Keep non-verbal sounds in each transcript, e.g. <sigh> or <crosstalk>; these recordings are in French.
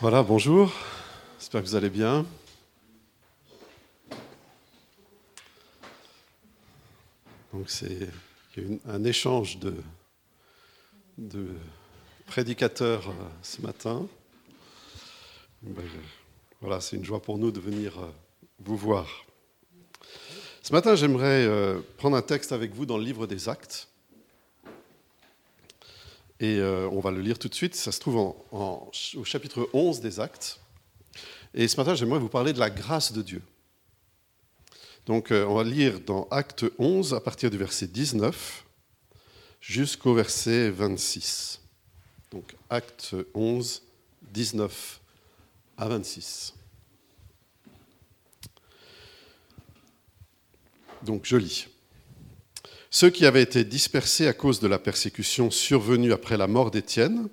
Voilà, bonjour. J'espère que vous allez bien. Donc c'est un échange de, prédicateurs euh, ce matin. Ben, voilà, c'est une joie pour nous de venir euh, vous voir. Ce matin, j'aimerais euh, prendre un texte avec vous dans le livre des Actes. Et euh, on va le lire tout de suite. Ça se trouve au chapitre 11 des Actes. Et ce matin, j'aimerais vous parler de la grâce de Dieu. Donc, euh, on va lire dans Acte 11 à partir du verset 19 jusqu'au verset 26. Donc, Acte 11, 19 à 26. Donc, je lis. Ceux qui avaient été dispersés à cause de la persécution survenue après la mort d'Étienne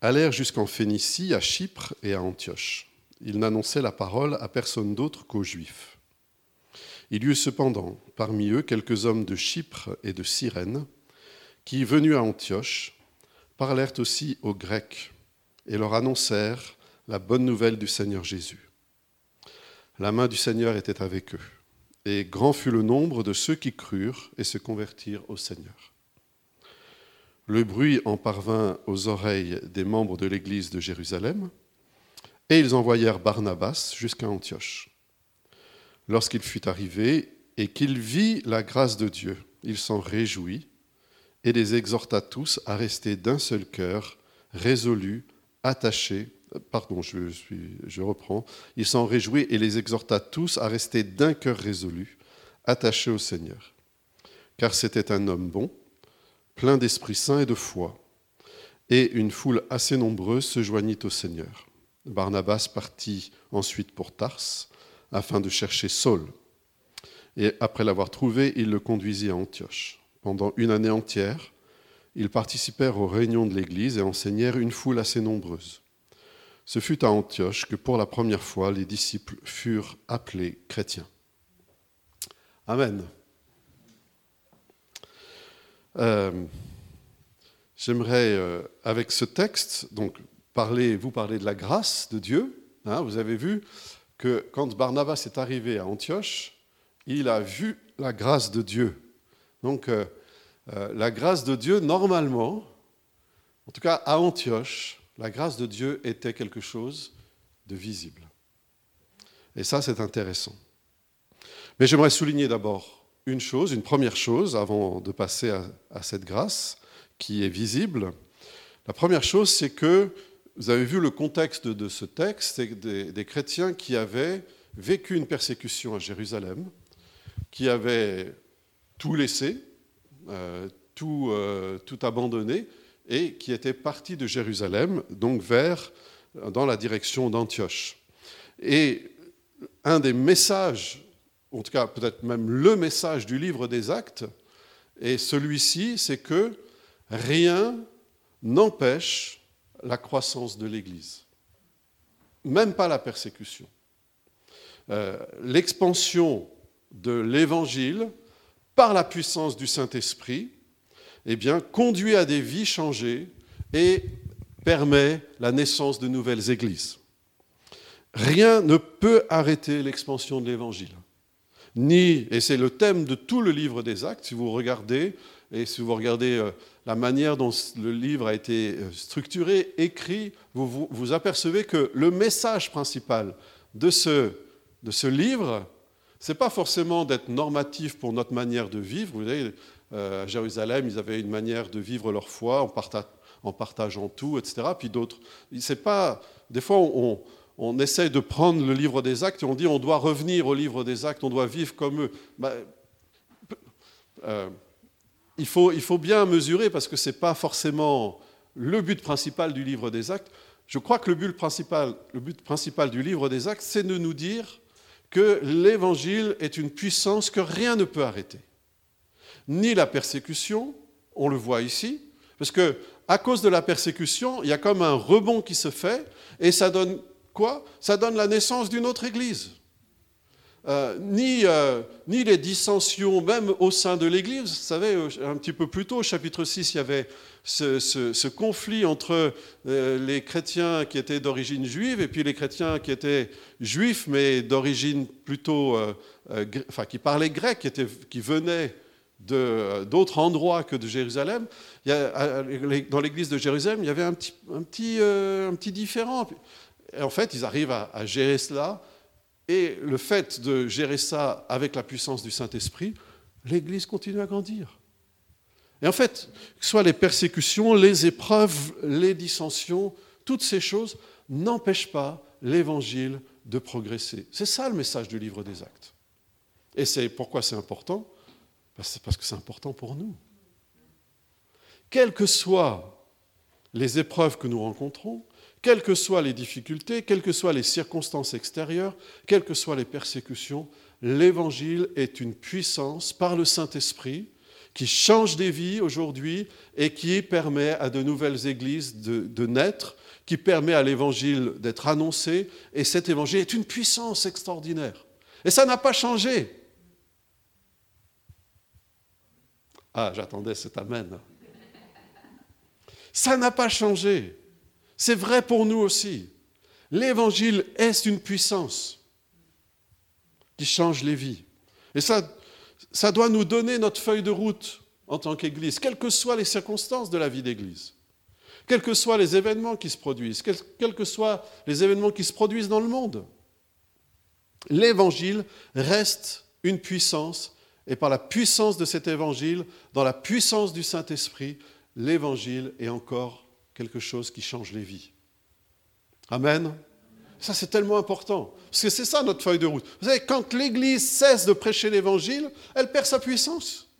allèrent jusqu'en Phénicie, à Chypre et à Antioche. Ils n'annonçaient la parole à personne d'autre qu'aux Juifs. Il y eut cependant parmi eux quelques hommes de Chypre et de Cyrène qui, venus à Antioche, parlèrent aussi aux Grecs et leur annoncèrent la bonne nouvelle du Seigneur Jésus. La main du Seigneur était avec eux et grand fut le nombre de ceux qui crurent et se convertirent au Seigneur. Le bruit en parvint aux oreilles des membres de l'Église de Jérusalem, et ils envoyèrent Barnabas jusqu'à Antioche. Lorsqu'il fut arrivé et qu'il vit la grâce de Dieu, il s'en réjouit et les exhorta tous à rester d'un seul cœur, résolus, attachés pardon, je, reprends, il s'en réjouit et les exhorta tous à rester d'un cœur résolu, attachés au Seigneur. Car c'était un homme bon, plein d'Esprit Saint et de foi, et une foule assez nombreuse se joignit au Seigneur. Barnabas partit ensuite pour Tars, afin de chercher Saul. Et après l'avoir trouvé, il le conduisit à Antioche. Pendant une année entière, ils participèrent aux réunions de l'Église et enseignèrent une foule assez nombreuse. Ce fut à Antioche que pour la première fois les disciples furent appelés chrétiens. Amen. Euh, j'aimerais, euh, avec ce texte, donc parler, vous parler de la grâce de Dieu. Hein, vous avez vu que quand Barnabas est arrivé à Antioche, il a vu la grâce de Dieu. Donc, euh, la grâce de Dieu, normalement, en tout cas à Antioche, la grâce de Dieu était quelque chose de visible. Et ça, c'est intéressant. Mais j'aimerais souligner d'abord une chose, une première chose, avant de passer à, cette grâce qui est visible. La première chose, c'est que vous avez vu le contexte de ce texte, c'est des, chrétiens qui avaient vécu une persécution à Jérusalem, qui avaient tout laissé, euh, euh, tout abandonné, et qui était parti de Jérusalem, donc vers, dans la direction d'Antioche. Et un des messages, en tout cas peut-être même le message du livre des actes, est celui-ci, c'est que rien n'empêche la croissance de l'Église, même pas la persécution. Euh, l'expansion de l'Évangile par la puissance du Saint-Esprit eh bien, conduit à des vies changées et permet la naissance de nouvelles églises. Rien ne peut arrêter l'expansion de l'Évangile. Ni, et c'est le thème de tout le livre des Actes, si vous regardez, et si vous regardez euh, la manière dont le livre a été euh, structuré, écrit, vous, vous, apercevez que le message principal de ce, de ce livre, ce n'est pas forcément d'être normatif pour notre manière de vivre. Vous à Jérusalem, ils avaient une manière de vivre leur foi en, partageant tout, etc. Puis d'autres, c'est pas. Des fois, on, on, essaye de prendre le livre des Actes et on dit on doit revenir au livre des Actes, on doit vivre comme eux. Bah, euh, il, faut, il faut bien mesurer parce que ce n'est pas forcément le but principal du livre des Actes. Je crois que le but principal, le but principal du livre des Actes, c'est de nous dire que l'Évangile est une puissance que rien ne peut arrêter ni la persécution, on le voit ici, parce que à cause de la persécution, il y a comme un rebond qui se fait, et ça donne quoi? Ça donne la naissance d'une autre Église. euh, ni, euh, ni les dissensions, même au sein de l'Église. Vous savez, un petit peu plus tôt, au chapitre 6, il y avait ce, conflit entre euh, les chrétiens qui étaient d'origine juive et puis les chrétiens qui étaient juifs, mais d'origine plutôt, enfin, qui parlaient grec, qui, étaient, qui venaient d'autres endroits que de Jérusalem. Dans l'église de Jérusalem, il y avait un petit, un petit, un petit différent. Et en fait, ils arrivent à, à gérer cela et le fait de gérer ça avec la puissance du Saint-Esprit, l'Église continue à grandir. Et en fait, que ce soit les persécutions, les épreuves, les dissensions, toutes ces choses n'empêchent pas l'Évangile de progresser. C'est ça le message du livre des actes. Et c'est pourquoi c'est important parce que c'est important pour nous. Quelles que soient les épreuves que nous rencontrons, quelles que soient les difficultés, quelles que soient les circonstances extérieures, quelles que soient les persécutions, l'Évangile est une puissance par le Saint-Esprit qui change des vies aujourd'hui et qui permet à de nouvelles églises de, naître, qui permet à l'Évangile d'être annoncé, et cet Évangile est une puissance extraordinaire. Et ça n'a pas changé. Ah, j'attendais cet Amen. Ça n'a pas changé. C'est vrai pour nous aussi. L'évangile est une puissance qui change les vies. Et ça, ça doit nous donner notre feuille de route en tant qu'Église, quelles que soient les circonstances de la vie d'Église, quels que soient les événements qui se produisent, quels que soient les événements qui se produisent dans le monde. L'Évangile reste une puissance, et par la puissance de cet Évangile, dans la puissance du Saint-Esprit, l'Évangile est encore quelque chose qui change les vies. Amen. Ça, c'est tellement important. Parce que c'est ça notre feuille de route. Vous savez, quand l'Église cesse de prêcher l'Évangile, elle perd sa puissance.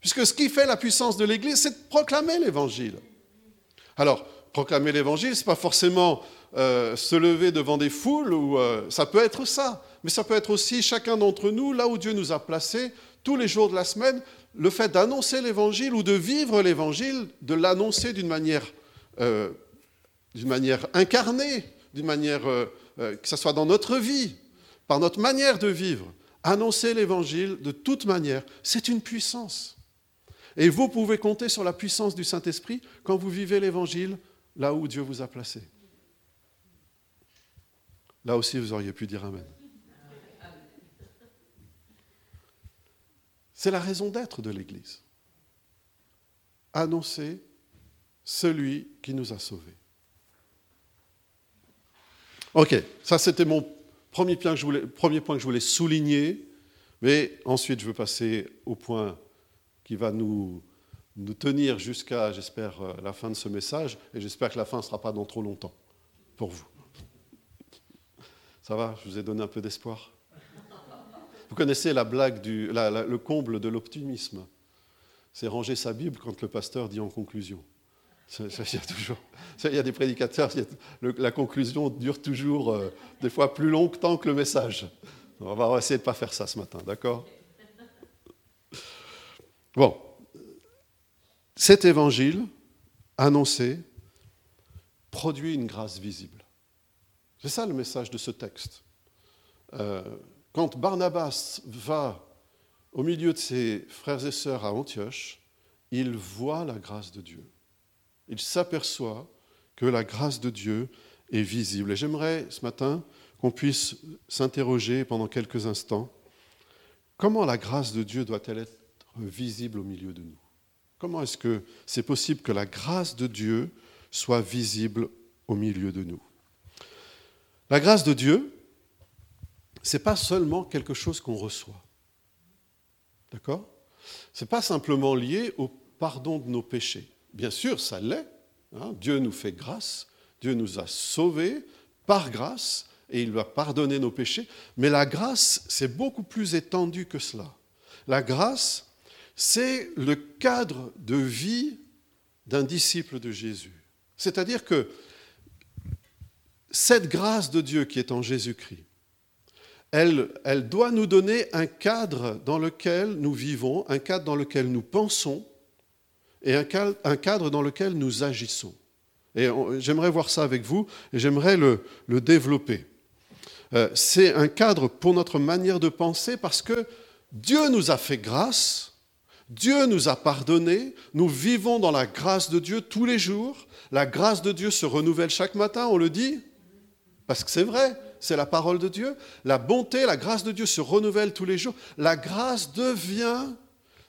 Puisque ce qui fait la puissance de l'Église, c'est de proclamer l'Évangile. Alors, proclamer l'Évangile, ce n'est pas forcément euh, se lever devant des foules, ou euh, ça peut être ça. Mais ça peut être aussi chacun d'entre nous, là où Dieu nous a placés, tous les jours de la semaine, le fait d'annoncer l'évangile ou de vivre l'évangile, de l'annoncer d'une manière, euh, manière incarnée, d'une manière que ce soit dans notre vie, par notre manière de vivre, annoncer l'évangile de toute manière, c'est une puissance. Et vous pouvez compter sur la puissance du Saint-Esprit quand vous vivez l'évangile là où Dieu vous a placé. Là aussi, vous auriez pu dire Amen. C'est la raison d'être de l'Église. Annoncer celui qui nous a sauvés. Ok, ça c'était mon premier point, que je voulais, souligner, mais ensuite je veux passer au point qui va nous, nous tenir jusqu'à, j'espère, euh, la fin de ce message, et j'espère que la fin ne sera pas dans trop longtemps pour vous. Ça va, je vous ai donné un peu d'espoir vous connaissez la blague, du, le comble de l'optimisme. C'est ranger sa Bible quand le pasteur dit en conclusion. il, y a toujours, il y a des prédicateurs, la conclusion dure toujours euh, des fois plus longtemps que le message. On va essayer de ne pas faire ça ce matin, d'accord? Bon, cet évangile annoncé produit une grâce visible. C'est ça le message de ce texte. Euh, quand Barnabas va au milieu de ses frères et sœurs à Antioche, il voit la grâce de Dieu. Il s'aperçoit que la grâce de Dieu est visible. Et j'aimerais ce matin qu'on puisse s'interroger pendant quelques instants, comment la grâce de Dieu doit-elle être visible au milieu de nous? Comment est-ce que c'est possible que la grâce de Dieu soit visible au milieu de nous? La grâce de Dieu, ce n'est pas seulement quelque chose qu'on reçoit. D'accord? Ce n'est pas simplement lié au pardon de nos péchés. Bien sûr, ça l'est. Hein. Dieu nous fait grâce, Dieu nous a sauvés par grâce et il va pardonner nos péchés. Mais la grâce, c'est beaucoup plus étendu que cela. La grâce, c'est le cadre de vie d'un disciple de Jésus. C'est-à-dire que cette grâce de Dieu qui est en Jésus-Christ, elle, doit nous donner un cadre dans lequel nous vivons, un cadre dans lequel nous pensons et un cadre, dans lequel nous agissons. Et j'aimerais voir ça avec vous et j'aimerais le, développer. Euh, c'est un cadre pour notre manière de penser parce que Dieu nous a fait grâce, Dieu nous a pardonné, nous vivons dans la grâce de Dieu tous les jours, la grâce de Dieu se renouvelle chaque matin, on le dit, parce que c'est vrai, c'est la parole de Dieu. La bonté, la grâce de Dieu se renouvelle tous les jours. La grâce devient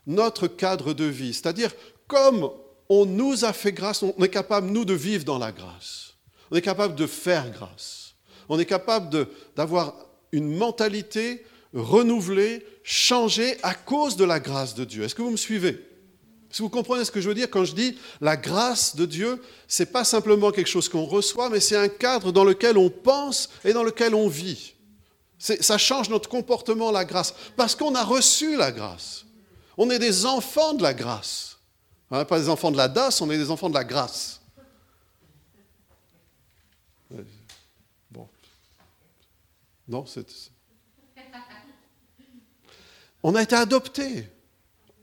notre cadre de vie. C'est-à-dire, comme on nous a fait grâce, on est capable, nous, de vivre dans la grâce. On est capable de faire grâce. On est capable d'avoir une mentalité renouvelée, changée à cause de la grâce de Dieu. Est-ce que vous me suivez? Si vous comprenez ce que je veux dire quand je dis la grâce de Dieu, ce n'est pas simplement quelque chose qu'on reçoit, mais c'est un cadre dans lequel on pense et dans lequel on vit. Ça change notre comportement, la grâce, parce qu'on a reçu la grâce. On est des enfants de la grâce. Hein, pas des enfants de la DAS, on est des enfants de la grâce. Bon. Non, c'est. On a été adoptés.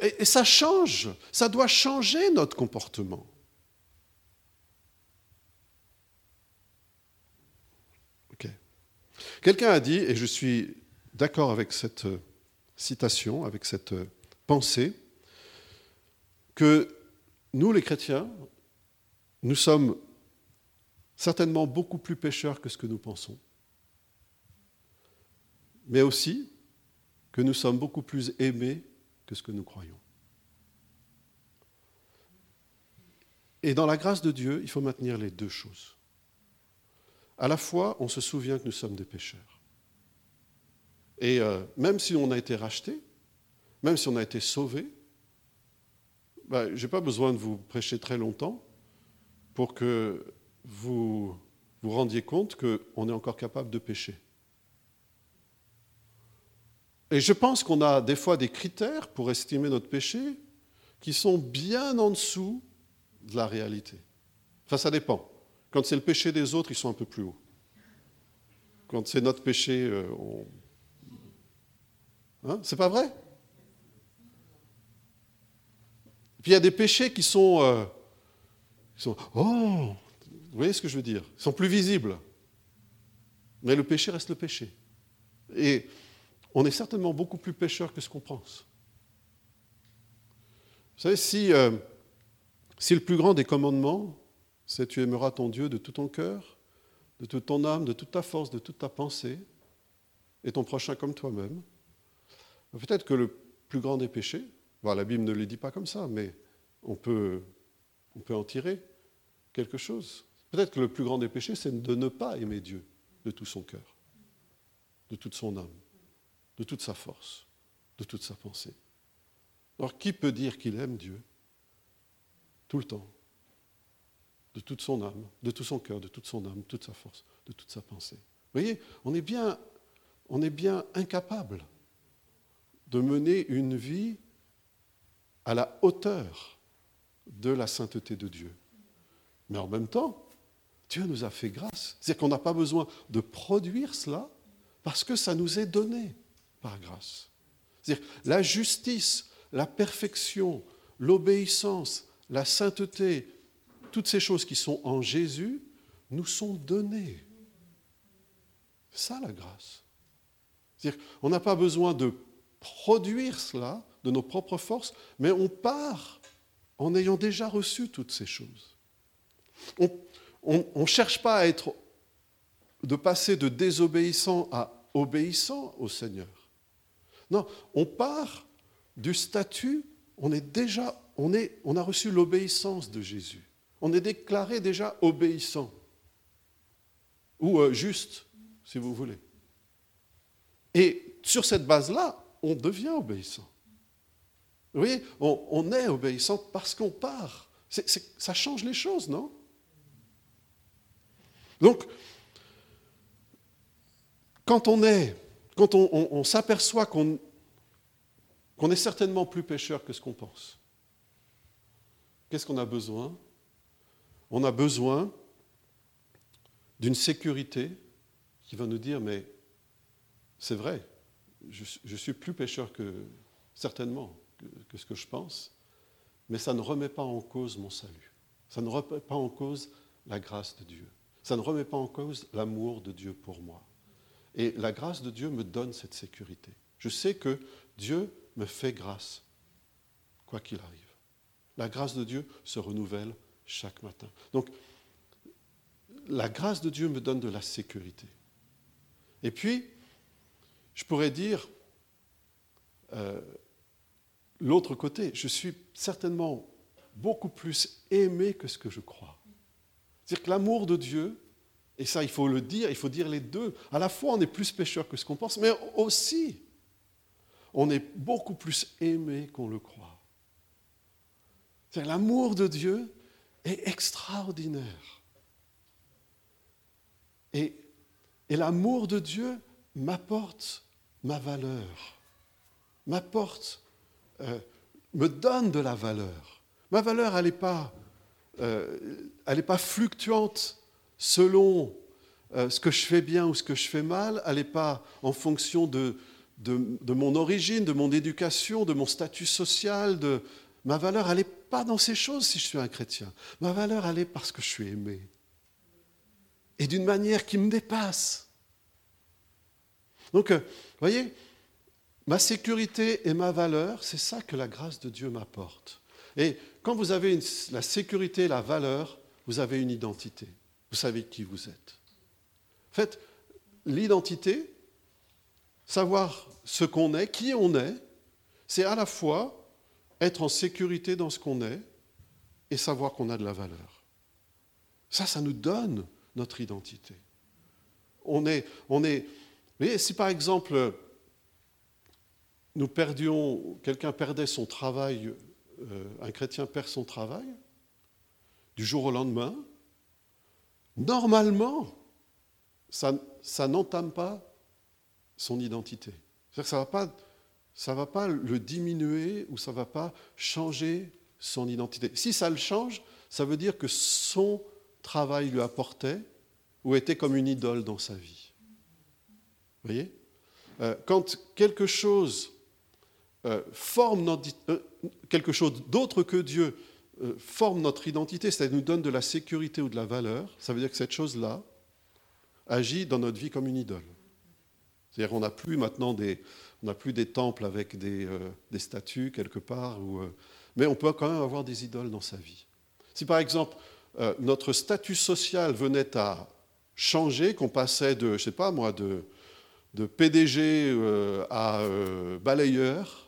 Et, ça change, ça doit changer notre comportement. Quelqu'un a dit, et je suis d'accord avec cette citation, avec cette pensée, que nous les chrétiens, nous sommes certainement beaucoup plus pécheurs que ce que nous pensons, mais aussi que nous sommes beaucoup plus aimés que ce que nous croyons. Et dans la grâce de Dieu, il faut maintenir les deux choses. À la fois, on se souvient que nous sommes des pécheurs. Et euh, même si on a été racheté, même si on a été sauvé, ben, je n'ai pas besoin de vous prêcher très longtemps pour que vous vous rendiez compte qu'on est encore capable de pécher. Et je pense qu'on a des fois des critères pour estimer notre péché qui sont bien en dessous de la réalité. Enfin, ça dépend. Quand c'est le péché des autres, ils sont un peu plus hauts. Quand c'est notre péché, euh, on... Hein c'est pas vrai? Puis il y a des péchés qui sont, euh, qui sont... Oh Vous voyez ce que je veux dire? Ils sont plus visibles. Mais le péché reste le péché. Et on est certainement beaucoup plus pécheur que ce qu'on pense. Vous savez, si, euh, le plus grand des commandements, c'est tu aimeras ton Dieu de tout ton cœur, de toute ton âme, de toute ta force, de toute ta pensée, et ton prochain comme toi-même, peut-être que le plus grand des péchés, la Bible ne le dit pas comme ça, mais on peut, on peut en tirer quelque chose. Peut-être que le plus grand des péchés, c'est de ne pas aimer Dieu de tout son cœur, de toute son âme de toute sa force, de toute sa pensée. Alors qui peut dire qu'il aime Dieu tout le temps, de toute son âme, de tout son cœur, de toute son âme, de toute sa force, de toute sa pensée? Vous voyez, on est bien, on est bien incapable de mener une vie à la hauteur de la sainteté de Dieu. Mais en même temps, Dieu nous a fait grâce. C'est-à-dire qu'on n'a pas besoin de produire cela parce que ça nous est donné grâce. C'est-à-dire la justice, la perfection, l'obéissance, la sainteté, toutes ces choses qui sont en Jésus nous sont données. C'est ça la grâce. C'est-à-dire qu'on n'a pas besoin de produire cela de nos propres forces, mais on part en ayant déjà reçu toutes ces choses. On ne cherche pas à être, de passer de désobéissant à obéissant au Seigneur. Non, on part du statut, on est déjà, on, a reçu l'obéissance de Jésus. On est déclaré déjà obéissant. Ou euh, juste, si vous voulez. Et sur cette base-là, on devient obéissant. Vous voyez, on, est obéissant parce qu'on part. ça change les choses, non? Donc, quand on est quand on, s'aperçoit qu'on est certainement plus pécheur que ce qu'on pense, qu'est-ce qu'on a besoin? On a besoin d'une sécurité qui va nous dire, mais c'est vrai, je, suis plus pécheur que certainement que, ce que je pense, mais ça ne remet pas en cause mon salut. Ça ne remet pas en cause la grâce de Dieu. Ça ne remet pas en cause l'amour de Dieu pour moi. Et la grâce de Dieu me donne cette sécurité. Je sais que Dieu me fait grâce, quoi qu'il arrive. La grâce de Dieu se renouvelle chaque matin. Donc, la grâce de Dieu me donne de la sécurité. Et puis, je pourrais dire, euh, l'autre côté, je suis certainement beaucoup plus aimé que ce que je crois. C'est-à-dire que l'amour de Dieu, et ça il faut le dire, il faut dire les deux, à la fois on est plus pécheur que ce qu'on pense, mais aussi on est beaucoup plus aimé qu'on le croit. L'amour de Dieu est extraordinaire. Et, et l'amour de Dieu m'apporte ma valeur, m'apporte, euh, me donne de la valeur. Ma valeur, elle n'est pas, euh, pas fluctuante selon euh, ce que je fais bien ou ce que je fais mal, elle n'est pas en fonction de, mon origine, de mon éducation, de mon statut social. De... Ma valeur, elle n'est pas dans ces choses si je suis un chrétien. Ma valeur, elle est parce que je suis aimé. Et d'une manière qui me dépasse. Donc, vous voyez, ma sécurité et ma valeur, c'est ça que la grâce de Dieu m'apporte. Et quand vous avez la sécurité et la valeur, vous avez une identité. Vous savez qui vous êtes. En fait, l'identité, savoir ce qu'on est, qui on est, c'est à la fois être en sécurité dans ce qu'on est et savoir qu'on a de la valeur. Ça, ça nous donne notre identité. On est, on est, mais si par exemple nous perdions, quelqu'un perdait son travail euh, un chrétien perd son travail, du jour au lendemain, normalement, ça, n'entame pas son identité. C'est-à-dire que ça ne va, pas, le diminuer ou ça ne va pas changer son identité. Si ça le change, ça veut dire que son travail lui apportait ou était comme une idole dans sa vie. Vous voyez? Euh, Quand quelque chose euh, forme euh, quelque chose d'autre que Dieu forme notre identité, c'est-à-dire nous donne de la sécurité ou de la valeur, ça veut dire que cette chose-là agit dans notre vie comme une idole. C'est-à-dire qu'on n'a plus maintenant des, on plus des temples avec des, des statues quelque part, mais on peut quand même avoir des idoles dans sa vie. Si par exemple notre statut social venait à changer, qu'on passait de, je sais pas moi, de PDG à balayeur,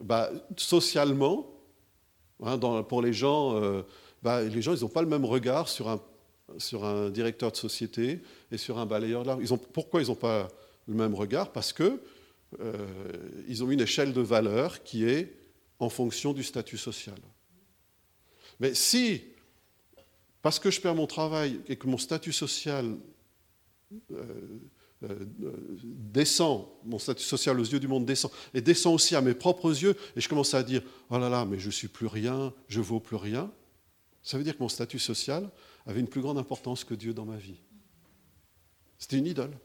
bah, socialement, hein, pour les gens, euh, bah, les gens, ils n'ont pas le même regard sur un, sur un directeur de société et sur un balayeur de Ils ont, pourquoi ils n'ont pas le même regard? Parce qu'ils euh, ont une échelle de valeur qui est en fonction du statut social. Mais si, parce que je perds mon travail et que mon statut social euh, descend, mon statut social aux yeux du monde descend, et descend aussi à mes propres yeux, et je commence à dire, oh là là, mais je suis plus rien, je vaux plus rien, ça veut dire que mon statut social avait une plus grande importance que Dieu dans ma vie. C'était une idole.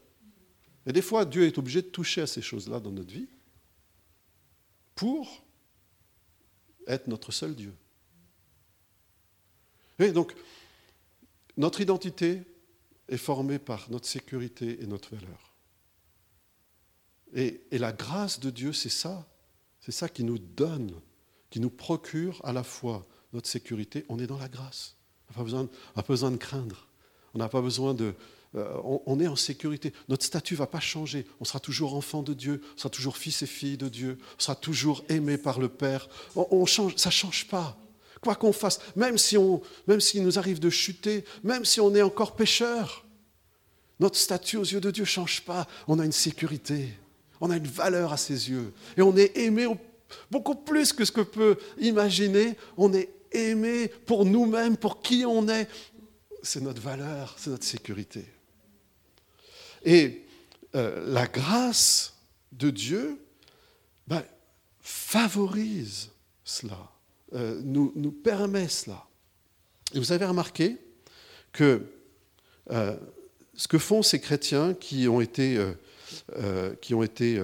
Et des fois, Dieu est obligé de toucher à ces choses-là dans notre vie pour être notre seul Dieu. Et donc, notre identité, est formé par notre sécurité et notre valeur. Et, la grâce de Dieu, c'est ça. C'est ça qui nous donne, qui nous procure à la fois notre sécurité. On est dans la grâce. On n'a pas besoin, pas besoin de craindre. On n'a pas besoin de... Euh, on, est en sécurité. Notre statut ne va pas changer. On sera toujours enfant de Dieu. On sera toujours fils et fille de Dieu. On sera toujours aimé par le Père. On, change, ça ne change pas quoi qu'on fasse, même si on, même s'il nous arrive de chuter, même si on est encore pécheur, notre statut aux yeux de Dieu ne change pas. On a une sécurité, on a une valeur à ses yeux, et on est aimé beaucoup plus que ce que peut imaginer. On est aimé pour nous-mêmes, pour qui on est. C'est notre valeur, c'est notre sécurité. Et euh, la grâce de Dieu ben, favorise cela. Euh, nous, permet cela. Et vous avez remarqué que euh, ce que font ces chrétiens qui ont été, euh, qui ont été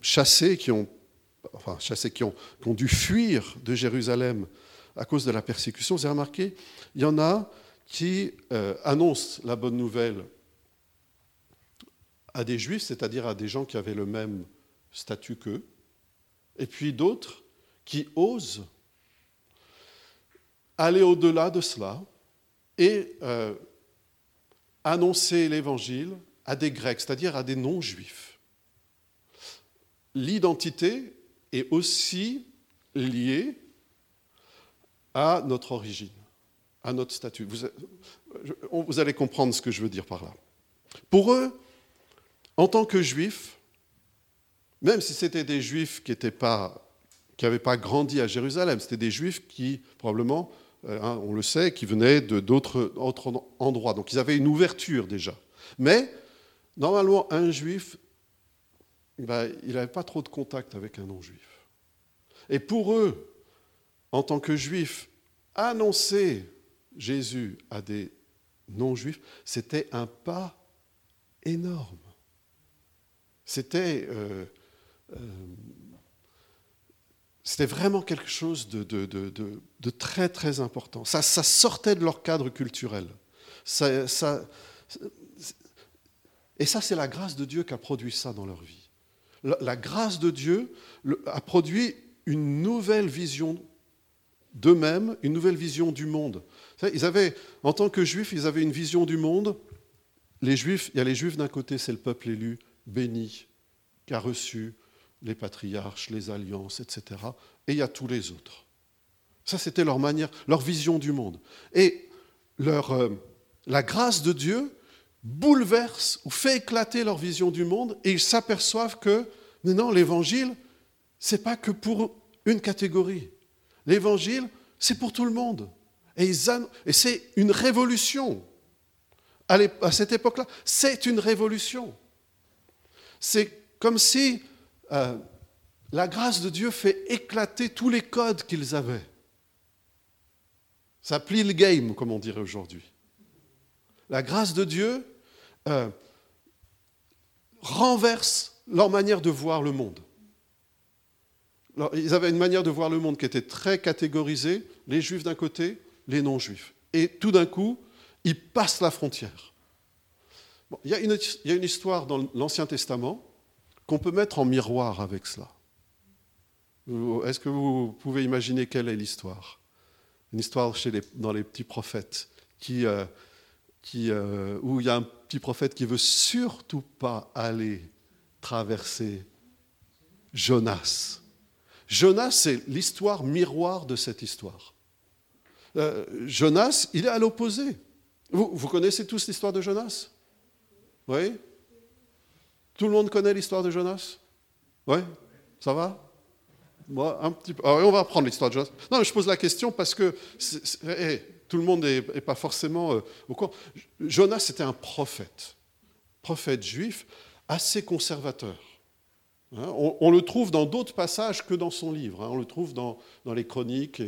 chassés, qui ont, enfin, chassés, qui ont, dû fuir de Jérusalem à cause de la persécution, vous avez remarqué, il y en a qui annoncent la bonne nouvelle à des juifs, c'est-à-dire à des gens qui avaient le même statut qu'eux, et puis d'autres qui osent aller au-delà de cela et euh, annoncer l'évangile à des Grecs, c'est-à-dire à des non-juifs. L'identité est aussi liée à notre origine, à notre statut. Vous, allez comprendre ce que je veux dire par là. Pour eux, en tant que juifs, même si c'était des juifs qui n'avaient pas, pas grandi à Jérusalem, c'était des juifs qui, probablement, euh, hein, on le sait, qui venaient d'autres endroits. Donc ils avaient une ouverture déjà. Mais normalement, un juif, ben, il n'avait pas trop de contact avec un non-juif. Et pour eux, en tant que juifs, annoncer Jésus à des non-juifs, c'était un pas énorme. C'était euh, euh, c'était vraiment quelque chose de, très très important. Ça, sortait de leur cadre culturel. Et ça, c'est la grâce de Dieu qui a produit ça dans leur vie. La, la grâce de Dieu a produit une nouvelle vision d'eux-mêmes, une nouvelle vision du monde. Ils avaient, en tant que juifs, ils avaient une vision du monde. Les juifs, il y a les juifs d'un côté, c'est le peuple élu, béni, qui a reçu les patriarches, les alliances, etc. Et il y a tous les autres. Ça, c'était leur manière, leur vision du monde. Et leur, euh, la grâce de Dieu bouleverse ou fait éclater leur vision du monde et ils s'aperçoivent que, non, l'évangile, c'est pas que pour une catégorie. L'évangile, c'est pour tout le monde. Et, et c'est une révolution. À cette époque-là, c'est une révolution. C'est comme si euh, la grâce de Dieu fait éclater tous les codes qu'ils avaient. Ça plie le game, comme on dirait aujourd'hui. La grâce de Dieu euh, renverse leur manière de voir le monde. ils avaient une manière de voir le monde qui était très catégorisée, les juifs d'un côté, les non-juifs. Et tout d'un coup, ils passent la frontière. il, y a une, il y a une histoire dans l'Ancien Testament qu'on peut mettre en miroir avec cela. Est-ce que vous pouvez imaginer quelle est l'histoire? Une histoire dans les petits prophètes, euh, euh, où il y a un petit prophète qui veut surtout pas aller traverser Jonas. Jonas, c'est l'histoire miroir de cette histoire. Euh, Jonas, il est à l'opposé. Vous, vous connaissez tous l'histoire de Jonas? Oui? Tout le monde connaît l'histoire de Jonas? Oui Ça va? Moi, un petit peu. on va apprendre l'histoire de Jonas. Non, je pose la question parce que eh, tout le monde n'est pas forcément euh, au courant. Jonas, c'était un prophète, prophète juif, assez conservateur. Hein. on, le trouve dans d'autres passages que dans son livre. Hein. on le trouve dans, les chroniques.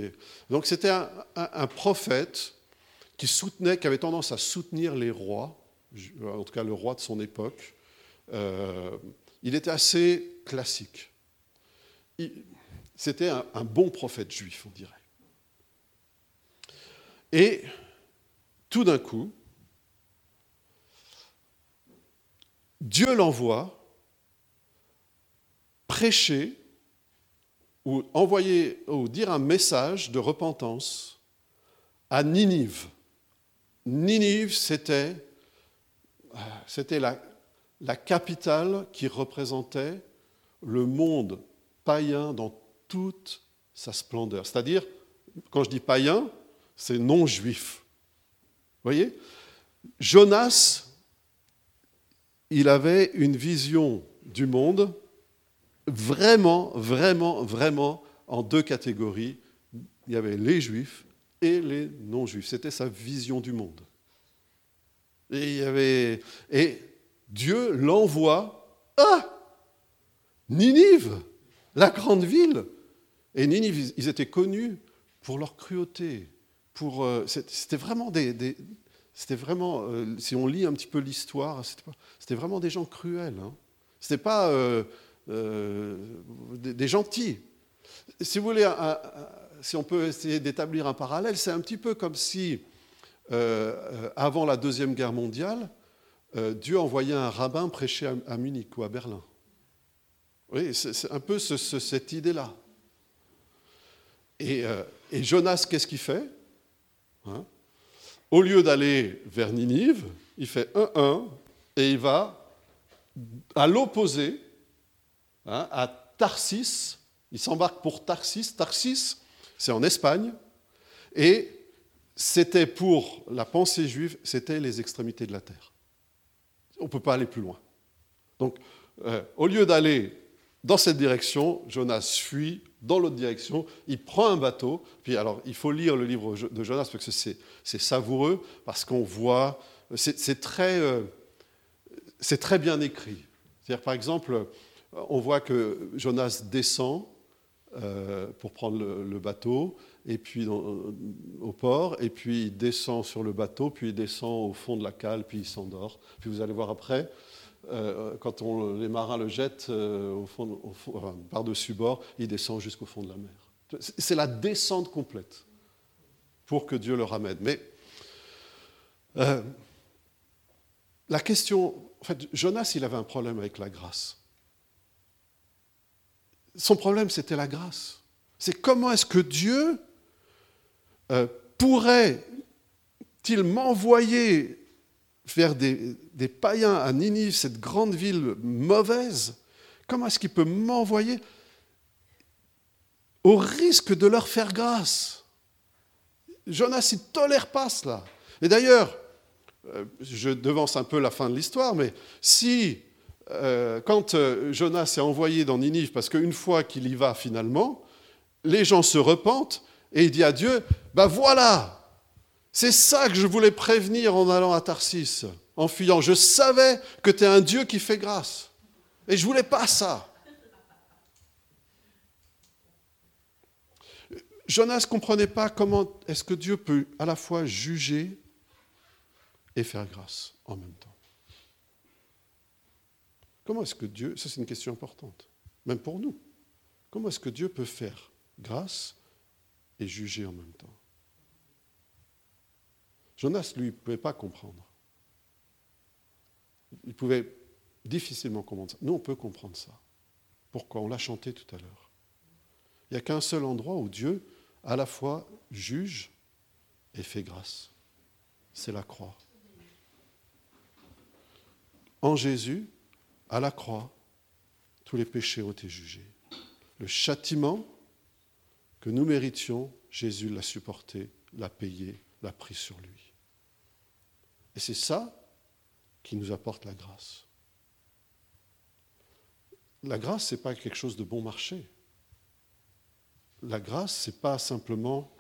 Donc c'était un, prophète qui soutenait, qui avait tendance à soutenir les rois, en tout cas le roi de son époque, euh, il était assez classique. C'était un, bon prophète juif, on dirait. Et tout d'un coup, Dieu l'envoie prêcher ou envoyer ou dire un message de repentance à Ninive. Ninive, c'était, euh, c'était la, la capitale qui représentait le monde païen dans toute sa splendeur. C'est-à-dire, quand je dis païen, c'est non juif. Vous voyez? Jonas, il avait une vision du monde vraiment, vraiment, vraiment en deux catégories. Il y avait les juifs et les non-juifs. C'était sa vision du monde. Il y avait. Dieu l'envoie à Ninive, la grande ville. Et Ninive, ils étaient connus pour leur cruauté. Pour, euh, c'était vraiment des, c'était vraiment, euh, si on lit un petit peu l'histoire, c'était vraiment des gens cruels. Hein. C'était pas euh, des, gentils. Si vous voulez, si on peut essayer d'établir un parallèle, c'est un petit peu comme si, avant la deuxième guerre mondiale, euh, Dieu envoyait un rabbin prêcher à, Munich ou à Berlin. Oui, c'est un peu cette idée-là. Et, euh, Jonas, qu'est-ce qu'il fait hein? Au lieu d'aller vers Ninive, il fait 1-1 et il va à l'opposé, hein, à Tarsis. Il s'embarque pour Tarsis. Tarsis, c'est en Espagne. Et c'était pour la pensée juive, c'était les extrémités de la terre. On ne peut pas aller plus loin. Donc, euh, au lieu d'aller dans cette direction, Jonas fuit dans l'autre direction, il prend un bateau. Puis alors, il faut lire le livre de Jonas parce que c'est, savoureux, parce qu'on voit, c'est, très, euh, très bien écrit. C'est-à-dire, par exemple, on voit que Jonas descend euh, pour prendre le, bateau, et puis au port, et puis il descend sur le bateau, puis il descend au fond de la cale, puis il s'endort. Puis vous allez voir après, euh, quand les marins le jettent euh, par-dessus bord, il descend jusqu'au fond de la mer. C'est la descente complète pour que Dieu le ramène. Mais la question, en fait, Jonas, il avait un problème avec la grâce. Son problème, c'était la grâce. C'est comment est-ce que Dieu euh, pourrait-il m'envoyer vers des, païens à Ninive, cette grande ville mauvaise? Comment est-ce qu'il peut m'envoyer au risque de leur faire grâce? Jonas, il ne tolère pas cela. Et d'ailleurs, euh, je devance un peu la fin de l'histoire, mais si euh, quand Jonas est envoyé dans Ninive, parce qu'une fois qu'il y va finalement, les gens se repentent et il dit à Dieu, ben voilà, c'est ça que je voulais prévenir en allant à Tarsis, en fuyant. Je savais que tu es un Dieu qui fait grâce. Et je ne voulais pas ça. Jonas ne comprenait pas comment est-ce que Dieu peut à la fois juger et faire grâce en même temps. Comment est-ce que Dieu, ça c'est une question importante, même pour nous, comment est-ce que Dieu peut faire grâce et juger en même temps Jonas, lui, ne pouvait pas comprendre. Il pouvait difficilement comprendre ça. Nous, on peut comprendre ça. Pourquoi? On l'a chanté tout à l'heure. Il n'y a qu'un seul endroit où Dieu, à la fois, juge et fait grâce. C'est la croix. En Jésus, à la croix, tous les péchés ont été jugés. Le châtiment que nous méritions, Jésus l'a supporté, l'a payé, l'a pris sur lui. Et c'est ça qui nous apporte la grâce. La grâce, ce n'est pas quelque chose de bon marché. La grâce, ce n'est pas simplement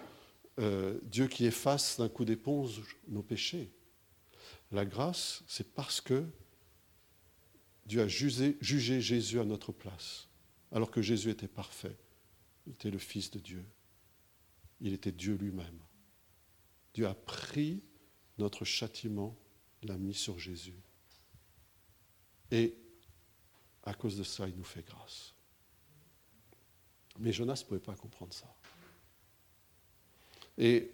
euh, Dieu qui efface d'un coup d'éponge nos péchés. La grâce, c'est parce que Dieu a jugé, Jésus à notre place, alors que Jésus était parfait. Il était le Fils de Dieu. Il était Dieu lui-même. Dieu a pris notre châtiment, l'a mis sur Jésus. Et à cause de ça, il nous fait grâce. Mais Jonas ne pouvait pas comprendre ça. Et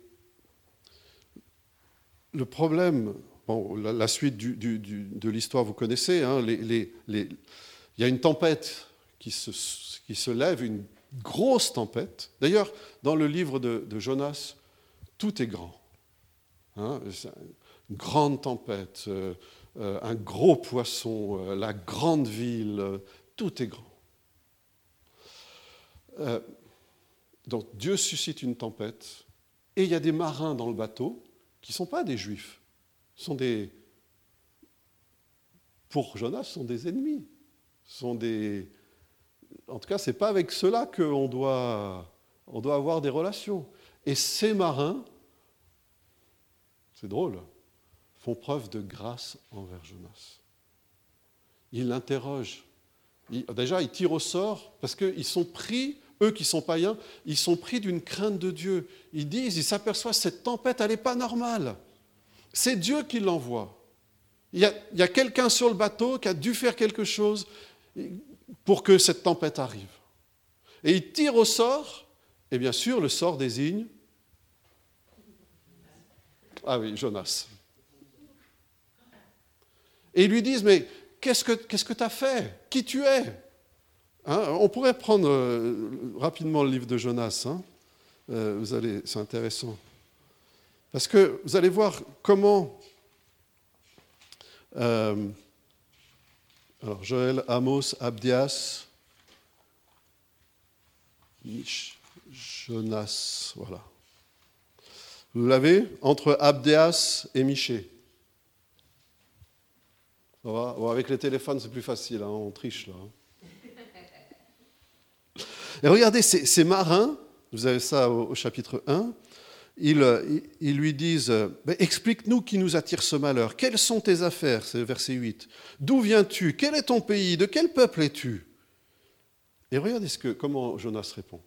le problème Bon, la, suite de l'histoire, vous connaissez. Hein, il y a une tempête qui se, lève, une grosse tempête. D'ailleurs, dans le livre de, Jonas, tout est grand. Hein, grande tempête, euh, euh, un gros poisson, euh, la grande ville, tout est grand. donc Dieu suscite une tempête, et il y a des marins dans le bateau qui ne sont pas des juifs sont des, pour Jonas, sont des ennemis. Sont des, en tout cas, ce n'est pas avec cela qu'on doit, on doit avoir des relations. Et ces marins, c'est drôle, font preuve de grâce envers Jonas. Ils l'interrogent. Déjà, ils tirent au sort parce qu'ils sont pris, eux qui sont païens, ils sont pris d'une crainte de Dieu. Ils disent, ils s'aperçoivent, cette tempête, elle n'est pas normale. C'est Dieu qui l'envoie. Il y a, quelqu'un sur le bateau qui a dû faire quelque chose pour que cette tempête arrive. Et il tire au sort, et bien sûr, le sort désigne. Ah oui, Jonas. Et ils lui disent, mais qu'est-ce que tu as fait? Qui tu es? Hein, On pourrait prendre euh, rapidement le livre de Jonas. Hein. Euh, c'est intéressant. Parce que vous allez voir comment... Euh, alors Joël, Amos, Abdias, Jonas, voilà. Vous l'avez Entre Abdias et Miché. avec les téléphones, c'est plus facile, hein, on triche là. Hein. Et regardez, ces, marins, vous avez ça au, chapitre 1, ils, ils lui disent Explique-nous qui nous attire ce malheur. Quelles sont tes affaires? C'est verset 8. D'où viens-tu? Quel est ton pays? De quel peuple es-tu? Et regardez ce que, comment Jonas répond.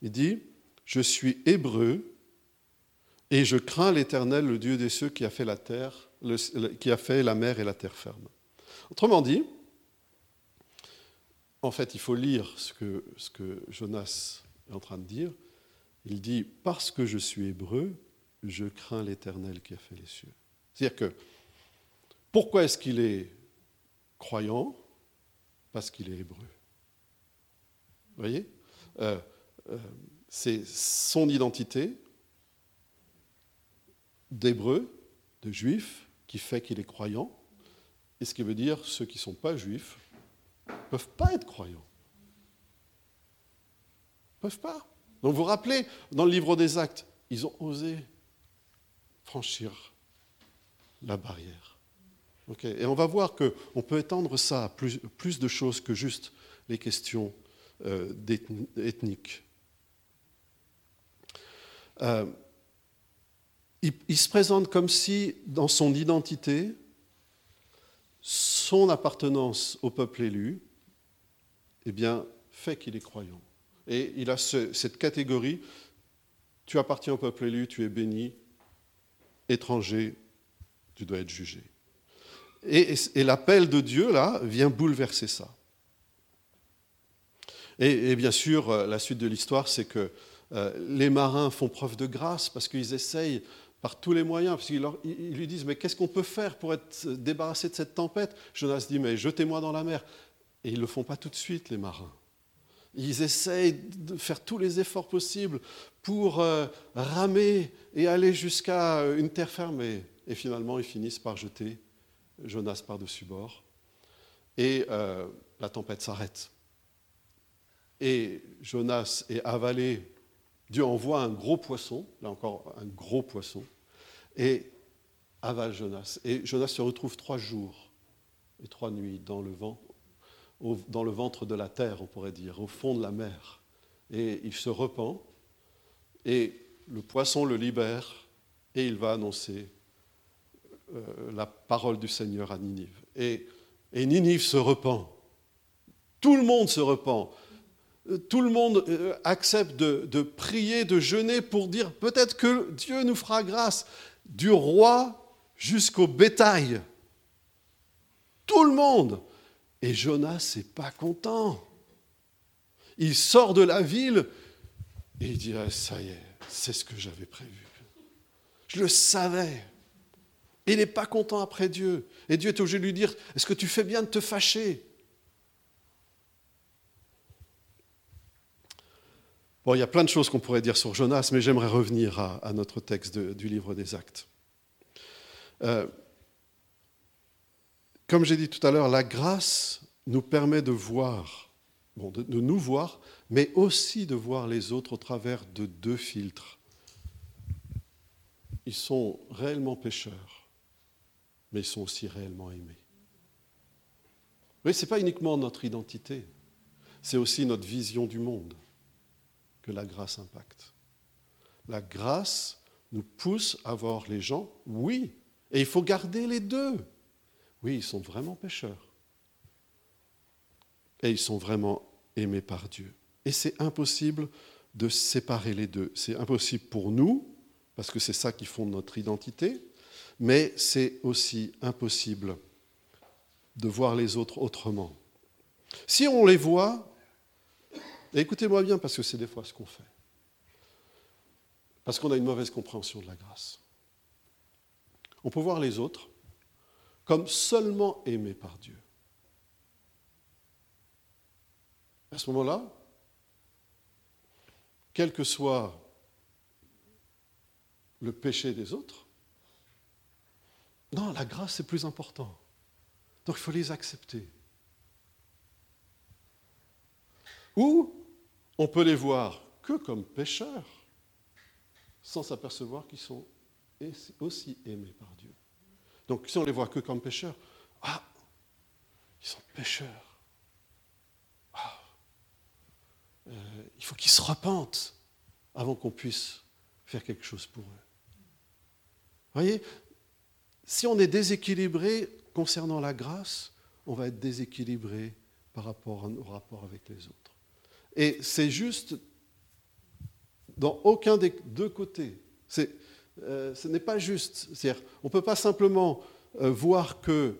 Il dit Je suis hébreu et je crains l'Éternel, le Dieu des cieux, qui a fait la terre, qui a fait la mer et la terre ferme. Autrement dit, en fait, il faut lire ce que, ce que Jonas est en train de dire. Il dit Parce que je suis hébreu, je crains l'Éternel qui a fait les cieux. C'est-à-dire que pourquoi est-ce qu'il est croyant? Parce qu'il est hébreu. Vous voyez? Euh, euh, C'est son identité, d'hébreu, de juif, qui fait qu'il est croyant. Et ce qui veut dire ceux qui ne sont pas juifs ne peuvent pas être croyants. Ne peuvent pas. Donc vous vous rappelez, dans le livre des actes, ils ont osé franchir la barrière. Et on va voir qu'on peut étendre ça à plus, de choses que juste les questions euh, ethniques. Euh, il, se présente comme si, dans son identité, son appartenance au peuple élu, eh bien, fait qu'il est croyant. Et il a cette catégorie, tu appartiens au peuple élu, tu es béni, étranger, tu dois être jugé. Et, l'appel de Dieu, là, vient bouleverser ça. Et, bien sûr, euh, la suite de l'histoire, c'est que euh, les marins font preuve de grâce parce qu'ils essayent par tous les moyens, parce qu'ils lui disent, mais qu'est-ce qu'on peut faire pour être débarrassé de cette tempête? Jonas dit, mais jetez-moi dans la mer. Et ils ne le font pas tout de suite, les marins. Ils essayent de faire tous les efforts possibles pour euh, ramer et aller jusqu'à euh, une terre fermée. Et finalement, ils finissent par jeter Jonas par-dessus bord. Et euh, la tempête s'arrête. Et Jonas est avalé. Dieu envoie un gros poisson, là encore un gros poisson, et avale Jonas. Et Jonas se retrouve trois jours et trois nuits dans le, vent, dans le ventre de la terre, on pourrait dire, au fond de la mer. Et il se repent, et le poisson le libère, et il va annoncer euh, la parole du Seigneur à Ninive. Et, Ninive se repent. Tout le monde se repent tout le monde euh, accepte de, de, prier, de jeûner pour dire peut-être que Dieu nous fera grâce du roi jusqu'au bétail. Tout le monde. Et Jonas n'est pas content. Il sort de la ville et il dit ah, Ça y est, c'est ce que j'avais prévu. Je le savais. Il n'est pas content après Dieu. Et Dieu est obligé de lui dire Est-ce que tu fais bien de te fâcher? Bon, il y a plein de choses qu'on pourrait dire sur Jonas, mais j'aimerais revenir à, notre texte du livre des Actes. Euh, comme j'ai dit tout à l'heure, la grâce nous permet de voir, de, de, nous voir, mais aussi de voir les autres au travers de deux filtres. Ils sont réellement pécheurs, mais ils sont aussi réellement aimés. Oui, ce n'est pas uniquement notre identité, c'est aussi notre vision du monde que la grâce impacte. La grâce nous pousse à voir les gens, oui, et il faut garder les deux. Oui, ils sont vraiment pécheurs. Et ils sont vraiment aimés par Dieu. Et c'est impossible de séparer les deux. C'est impossible pour nous, parce que c'est ça qui fonde notre identité, mais c'est aussi impossible de voir les autres autrement. Si on les voit écoutez-moi bien, parce que c'est des fois ce qu'on fait. Parce qu'on a une mauvaise compréhension de la grâce. On peut voir les autres comme seulement aimés par Dieu. À ce moment-là, quel que soit le péché des autres, non, la grâce c'est plus important. Donc il faut les accepter. Ou on peut les voir que comme pécheurs, sans s'apercevoir qu'ils sont aussi aimés par Dieu. Donc si on les voit que comme pécheurs, ah, ils sont pécheurs. Ah, euh, il faut qu'ils se repentent avant qu'on puisse faire quelque chose pour eux. Voyez, si on est déséquilibré concernant la grâce, on va être déséquilibré par rapport au rapport avec les autres. Et c'est juste dans aucun des deux côtés. Euh, ce n'est pas juste. on ne peut pas simplement euh, voir que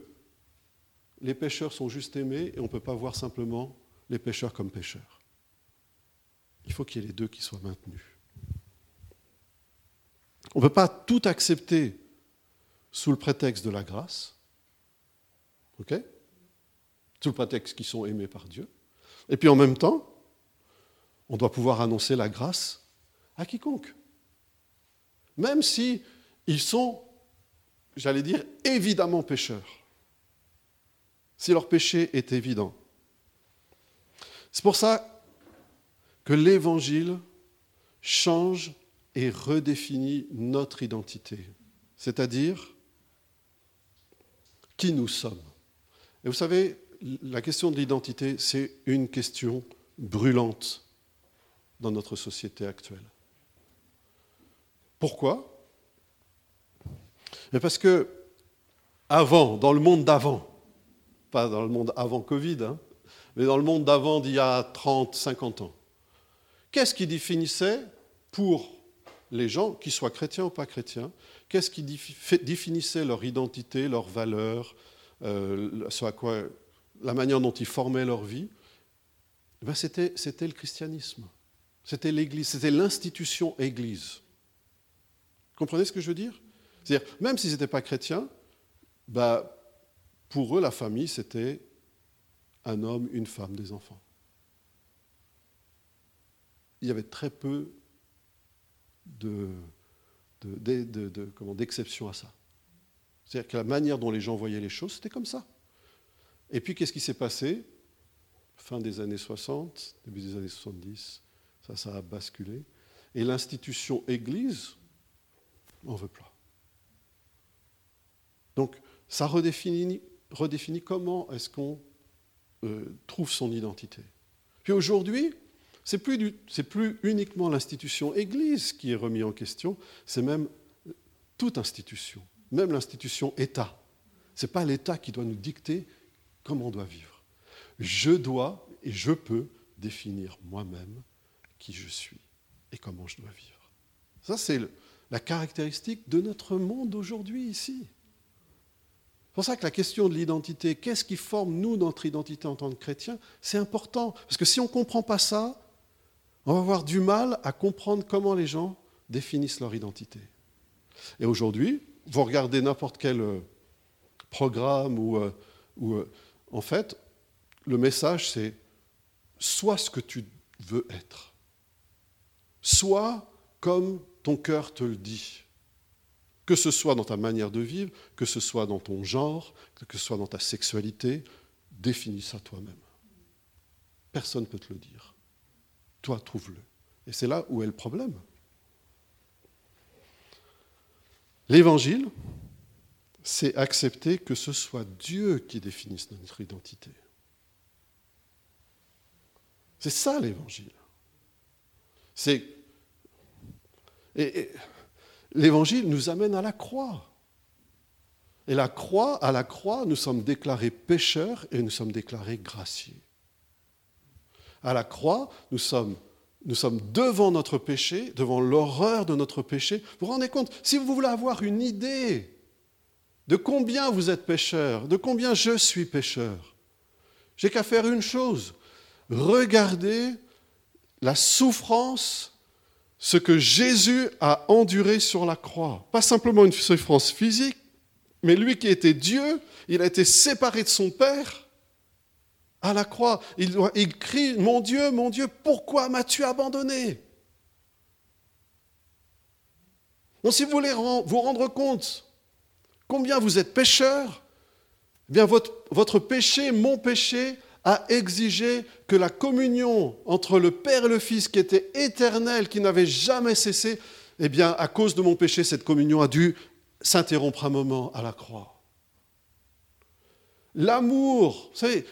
les pécheurs sont juste aimés et on ne peut pas voir simplement les pécheurs comme pécheurs. Il faut qu'il y ait les deux qui soient maintenus. On ne peut pas tout accepter sous le prétexte de la grâce, ok? Sous le prétexte qu'ils sont aimés par Dieu. Et puis en même temps, on doit pouvoir annoncer la grâce à quiconque. Même si ils sont, j'allais dire, évidemment pécheurs. Si leur péché est évident. C'est pour ça que l'Évangile change et redéfinit notre identité, c'est-à-dire qui nous sommes. Et vous savez, la question de l'identité, c'est une question brûlante dans notre société actuelle. Pourquoi? Parce que avant, dans le monde d'avant, pas dans le monde avant Covid, hein, mais dans le monde d'avant d'il y a 30, 50 ans, qu'est-ce qui définissait pour les gens, qu'ils soient chrétiens ou pas chrétiens, qu'est-ce qui définissait leur identité, leur valeur, euh, la manière dont ils formaient leur vie? Ben c'était, c'était le christianisme. C'était l'Église, c'était l'institution Église. Comprenez ce que je veux dire? C'est-à-dire, même s'ils n'étaient pas chrétiens, bah, pour eux, la famille, c'était un homme, une femme, des enfants. Il y avait très peu de, d'exceptions à ça. C'est-à-dire que la manière dont les gens voyaient les choses, c'était comme ça. Et puis, qu'est-ce qui s'est passé? Fin des années 60, début des années 70, ça, ça a basculé. Et l'institution Église, on veut pas. Donc, ça redéfinit, comment est-ce qu'on euh, trouve son identité. Puis aujourd'hui, c'est plus, plus uniquement l'institution Église qui est remise en question, c'est même toute institution, même l'institution État. Ce n'est pas l'État qui doit nous dicter comment on doit vivre. Je dois et je peux définir moi-même qui je suis et comment je dois vivre. Ça, c'est la caractéristique de notre monde aujourd'hui ici. C'est pour ça que la question de l'identité, qu'est-ce qui forme, nous, notre identité en tant que chrétiens, c'est important. Parce que si on ne comprend pas ça, on va avoir du mal à comprendre comment les gens définissent leur identité. Et aujourd'hui, vous regardez n'importe quel euh, programme où, euh, euh, en fait, le message, c'est sois ce que tu veux être. Sois comme ton cœur te le dit. Que ce soit dans ta manière de vivre, que ce soit dans ton genre, que ce soit dans ta sexualité, définis ça toi-même. Personne ne peut te le dire. Toi, trouve-le. Et c'est là où est le problème. L'évangile, c'est accepter que ce soit Dieu qui définisse notre identité. C'est ça l'évangile. C'est et, l'évangile nous amène à la croix. Et la croix, à la croix, nous sommes déclarés pécheurs et nous sommes déclarés graciés. À la croix, nous sommes, nous sommes devant notre péché, devant l'horreur de notre péché. Vous vous rendez compte, si vous voulez avoir une idée de combien vous êtes pécheur, de combien je suis pécheur, j'ai qu'à faire une chose, regardez la souffrance ce que Jésus a enduré sur la croix. Pas simplement une souffrance physique, Mais lui qui était Dieu, il a été séparé de son Père à la croix. Il, crie, mon Dieu, mon Dieu, pourquoi m'as-tu abandonné? Donc si vous voulez vous rendre compte combien vous êtes pécheur, eh bien votre péché, mon péché, a exigé que la communion entre le Père et le Fils, qui était éternelle, qui n'avait jamais cessé, eh bien, à cause de mon péché, cette communion a dû s'interrompre un moment à la croix. L'amour, vous savez,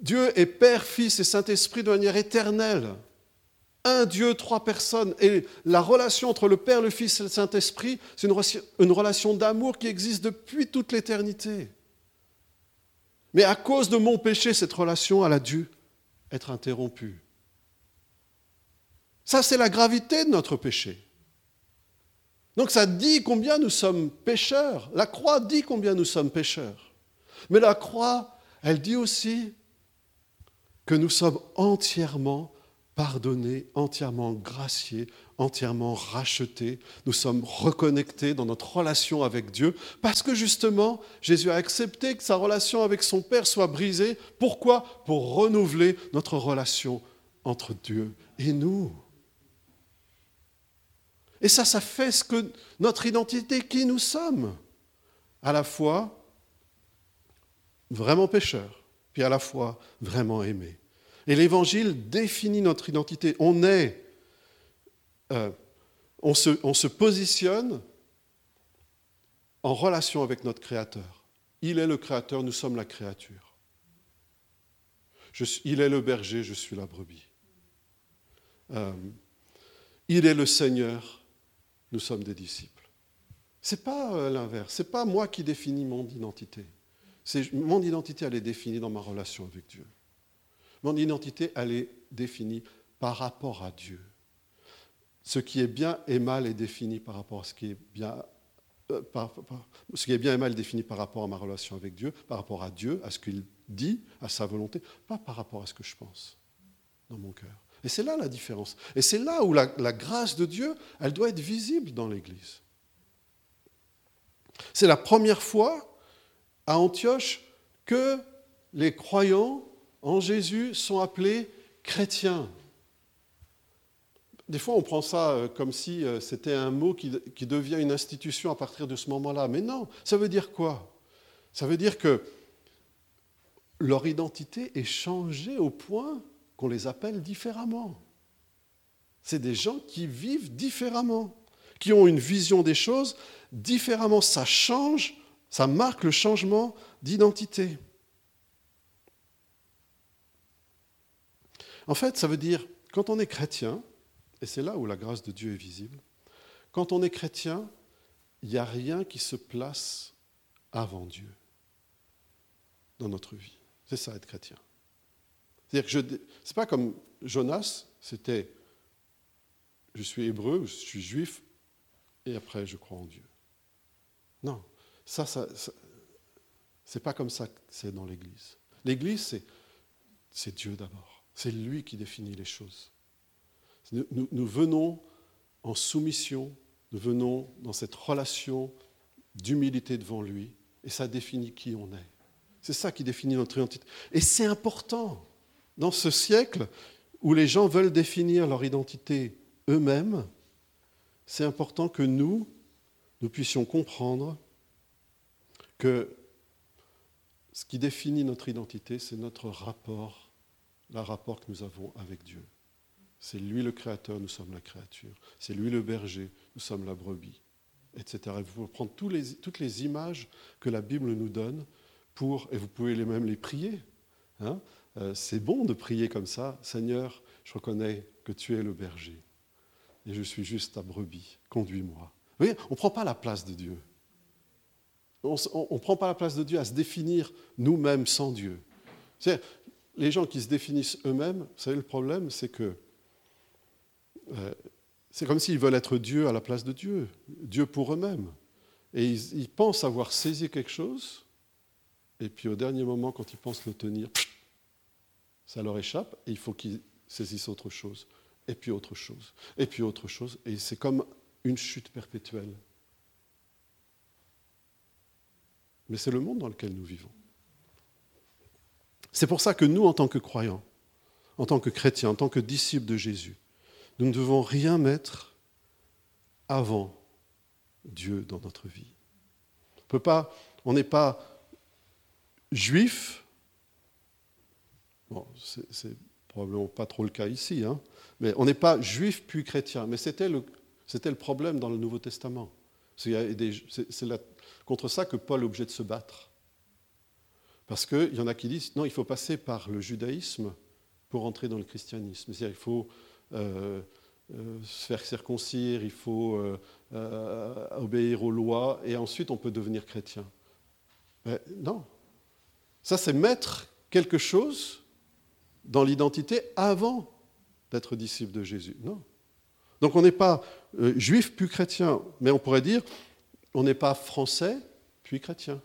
Dieu est Père, Fils et Saint-Esprit de manière éternelle. Un Dieu, trois personnes. Et la relation entre le Père, le Fils et le Saint-Esprit, c'est une relation d'amour qui existe depuis toute l'éternité. Mais à cause de mon péché, cette relation, elle a dû être interrompue. Ça, c'est la gravité de notre péché. Donc ça dit combien nous sommes pécheurs. La croix dit combien nous sommes pécheurs. Mais la croix, elle dit aussi que nous sommes entièrement pardonnés, entièrement graciés, entièrement rachetés. Nous sommes reconnectés dans notre relation avec Dieu parce que justement, Jésus a accepté que sa relation avec son Père soit brisée. Pourquoi? Pour renouveler notre relation entre Dieu et nous. Et ça, ça fait ce que notre identité, qui nous sommes, à la fois vraiment pécheurs, puis à la fois vraiment aimés. Et l'Évangile définit notre identité. On est, euh, on, se, on se positionne en relation avec notre Créateur. Il est le Créateur, nous sommes la créature. Il est le berger, je suis la brebis. Euh, il est le Seigneur, nous sommes des disciples. Ce n'est pas euh, l'inverse, ce n'est pas moi qui définis mon identité. Mon identité, elle est définie dans ma relation avec Dieu. Mon identité, elle est définie par rapport à Dieu. Ce qui est bien et mal est défini par rapport à ce qui est bien. Euh, ce qui est bien et mal défini par rapport à ma relation avec Dieu, par rapport à Dieu, à ce qu'il dit, à sa volonté, pas par rapport à ce que je pense dans mon cœur. Et c'est là la différence. Et c'est là où la, la, grâce de Dieu, elle doit être visible dans l'Église. C'est la première fois à Antioche que les croyants en Jésus sont appelés chrétiens. Des fois, on prend ça euh, comme si euh, c'était un mot qui, devient une institution à partir de ce moment-là. Mais non, ça veut dire quoi? Ça veut dire que leur identité est changée au point qu'on les appelle différemment. C'est des gens qui vivent différemment, qui ont une vision des choses différemment. Ça change, ça marque le changement d'identité. En fait, ça veut dire, quand on est chrétien, et c'est là où la grâce de Dieu est visible, quand on est chrétien, il n'y a rien qui se place avant Dieu dans notre vie. C'est ça être chrétien. C'est-à-dire que ce n'est pas comme Jonas, c'était je suis hébreu, je suis juif, et après je crois en Dieu. Non, ça, ça, ça c'est pas comme ça que c'est dans l'Église. L'Église, c'est Dieu d'abord. C'est lui qui définit les choses. Nous, venons en soumission, nous venons dans cette relation d'humilité devant lui, et ça définit qui on est. C'est ça qui définit notre identité. Et c'est important dans ce siècle où les gens veulent définir leur identité eux-mêmes, c'est important que nous, nous puissions comprendre que ce qui définit notre identité, c'est notre rapport le rapport que nous avons avec Dieu. C'est lui le créateur, nous sommes la créature. C'est lui le berger, nous sommes la brebis, etc. vous pouvez prendre toutes les images que la Bible nous donne pour, et vous pouvez les même les prier. Hein. Euh, c'est bon de prier comme ça. Seigneur, je reconnais que tu es le berger et je suis juste ta brebis. Conduis-moi. Vous voyez, on ne prend pas la place de Dieu. On ne prend pas la place de Dieu à se définir nous-mêmes sans Dieu. Les gens qui se définissent eux-mêmes, vous savez, le problème, c'est que euh, c'est comme s'ils veulent être Dieu à la place de Dieu, Dieu pour eux-mêmes. Et ils, pensent avoir saisi quelque chose, et puis au dernier moment, quand ils pensent le tenir, ça leur échappe, et il faut qu'ils saisissent autre chose, et puis autre chose, et puis autre chose, et c'est comme une chute perpétuelle. mais c'est le monde dans lequel nous vivons. C'est pour ça que nous, en tant que croyants, en tant que chrétiens, en tant que disciples de Jésus, nous ne devons rien mettre avant Dieu dans notre vie. On peut pas, on n'est pas juif. Bon, c'est probablement pas trop le cas ici, hein, mais on n'est pas juif puis chrétien. Mais c'était le, le problème dans le Nouveau Testament. C'est contre ça que Paul est obligé de se battre. Parce qu'il y en a qui disent non, il faut passer par le judaïsme pour entrer dans le christianisme. C'est-à-dire il faut euh, euh, se faire circoncire, il faut euh, obéir aux lois, et ensuite on peut devenir chrétien. Mais non. Ça, c'est mettre quelque chose dans l'identité avant d'être disciple de Jésus. Non. Donc on n'est pas juif puis chrétien, mais on pourrait dire on n'est pas français puis chrétien.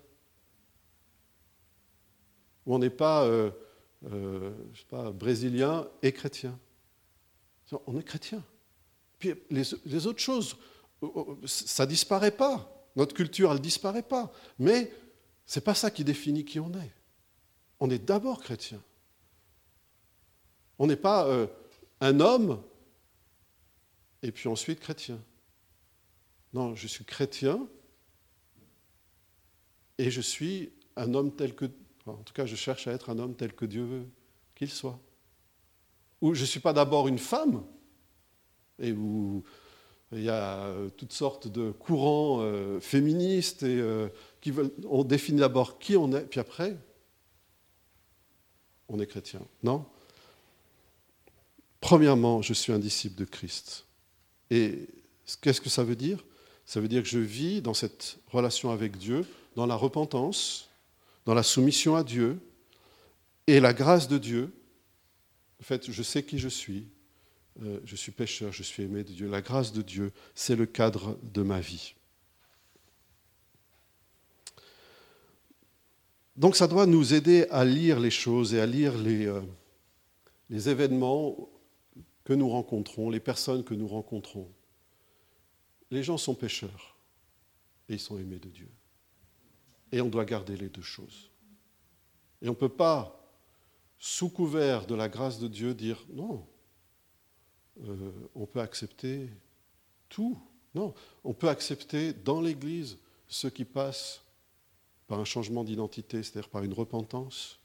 Ou on n'est pas, brésilien et chrétien. On est chrétien. Puis les, autres choses, oh, oh, ça disparaît pas. Notre culture, elle ne disparaît pas. Mais ce n'est pas ça qui définit qui on est. On est d'abord chrétien. On n'est pas euh, un homme et puis ensuite chrétien. Non, je suis chrétien et je suis un homme tel que en tout cas, je cherche à être un homme tel que Dieu veut qu'il soit. Ou je ne suis pas d'abord une femme, et où il y a euh, toutes sortes de courants euh, féministes et, euh, qui veulent. On définit d'abord qui on est, puis après, on est chrétien. Non? Premièrement, je suis un disciple de Christ. Et qu'est-ce que ça veut dire? Ça veut dire que je vis dans cette relation avec Dieu, dans la repentance, dans la soumission à Dieu et la grâce de Dieu. En fait, je sais qui je suis. Euh, je suis pécheur, je suis aimé de Dieu. La grâce de Dieu, c'est le cadre de ma vie. Donc ça doit nous aider à lire les choses et à lire les, euh, les événements que nous rencontrons, les personnes que nous rencontrons. Les gens sont pécheurs et ils sont aimés de Dieu. Et on doit garder les deux choses. Et on ne peut pas, sous couvert de la grâce de Dieu, dire non, euh, on peut accepter tout. Non, on peut accepter dans l'Église ceux qui passent par un changement d'identité, c'est-à-dire par une repentance,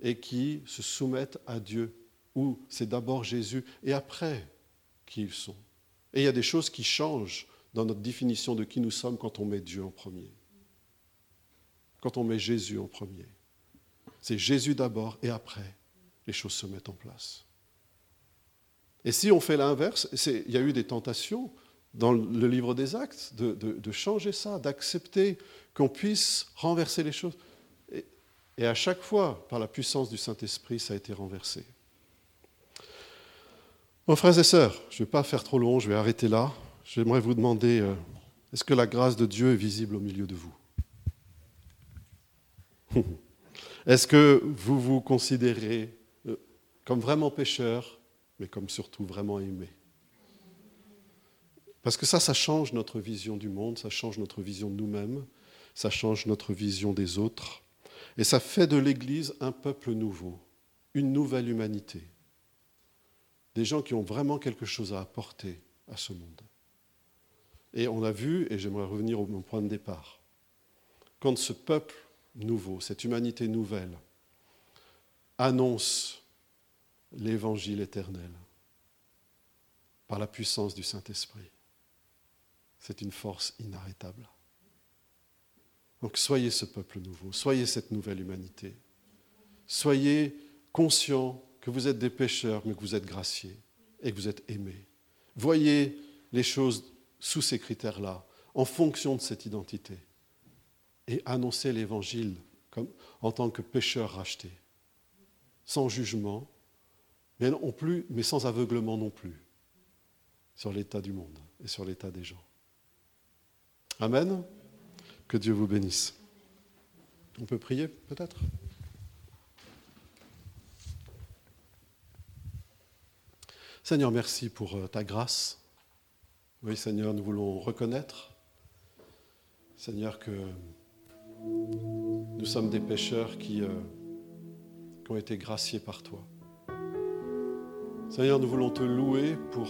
et qui se soumettent à Dieu, où c'est d'abord Jésus et après qui ils sont. Et il y a des choses qui changent dans notre définition de qui nous sommes quand on met Dieu en premier quand on met Jésus en premier. C'est Jésus d'abord et après, les choses se mettent en place. Et si on fait l'inverse, il y a eu des tentations dans le livre des actes de, changer ça, d'accepter qu'on puisse renverser les choses. Et, à chaque fois, par la puissance du Saint-Esprit, ça a été renversé. Mon frères et sœurs, je ne vais pas faire trop long, je vais arrêter là. J'aimerais vous demander, euh, est-ce que la grâce de Dieu est visible au milieu de vous? <laughs> Est-ce que vous vous considérez euh, comme vraiment pécheur, mais comme surtout vraiment aimé? Parce que ça, ça change notre vision du monde, ça change notre vision de nous-mêmes, ça change notre vision des autres, et ça fait de l'Église un peuple nouveau, une nouvelle humanité. Des gens qui ont vraiment quelque chose à apporter à ce monde. Et on a vu, et j'aimerais revenir au point de départ, quand ce peuple nouveau, cette humanité nouvelle, annonce l'évangile éternel par la puissance du Saint-Esprit. C'est une force inarrêtable. Donc soyez ce peuple nouveau, soyez cette nouvelle humanité. Soyez conscients que vous êtes des pécheurs, mais que vous êtes graciés et que vous êtes aimés. Voyez les choses sous ces critères-là, en fonction de cette identité et annoncer l'Évangile en tant que pécheur racheté, sans jugement, mais, mais sans aveuglement non plus, sur l'état du monde et sur l'état des gens. Amen. Que Dieu vous bénisse. On peut prier peut-être? Seigneur, merci pour euh, ta grâce. Oui, Seigneur, nous voulons reconnaître, Seigneur, que Nous sommes des pécheurs qui, euh, qui ont été graciés par toi. Seigneur, nous voulons te louer pour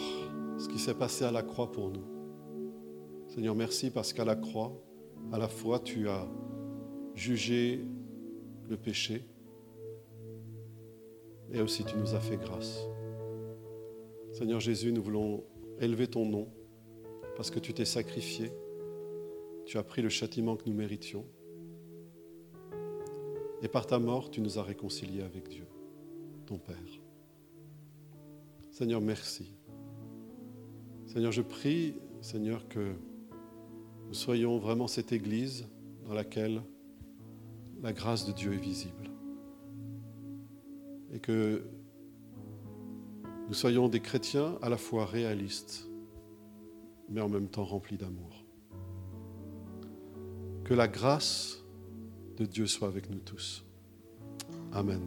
ce qui s'est passé à la croix pour nous. Seigneur, merci parce qu'à la croix, à la fois, tu as jugé le péché et aussi tu nous as fait grâce. Seigneur Jésus, nous voulons élever ton nom parce que tu t'es sacrifié, tu as pris le châtiment que nous méritions et par ta mort, tu nous as réconciliés avec Dieu, ton Père. Seigneur, merci. Seigneur, je prie, Seigneur, que nous soyons vraiment cette Église dans laquelle la grâce de Dieu est visible. Et que nous soyons des chrétiens à la fois réalistes, mais en même temps remplis d'amour. Que la grâce Dieu soit avec nous tous. Amen.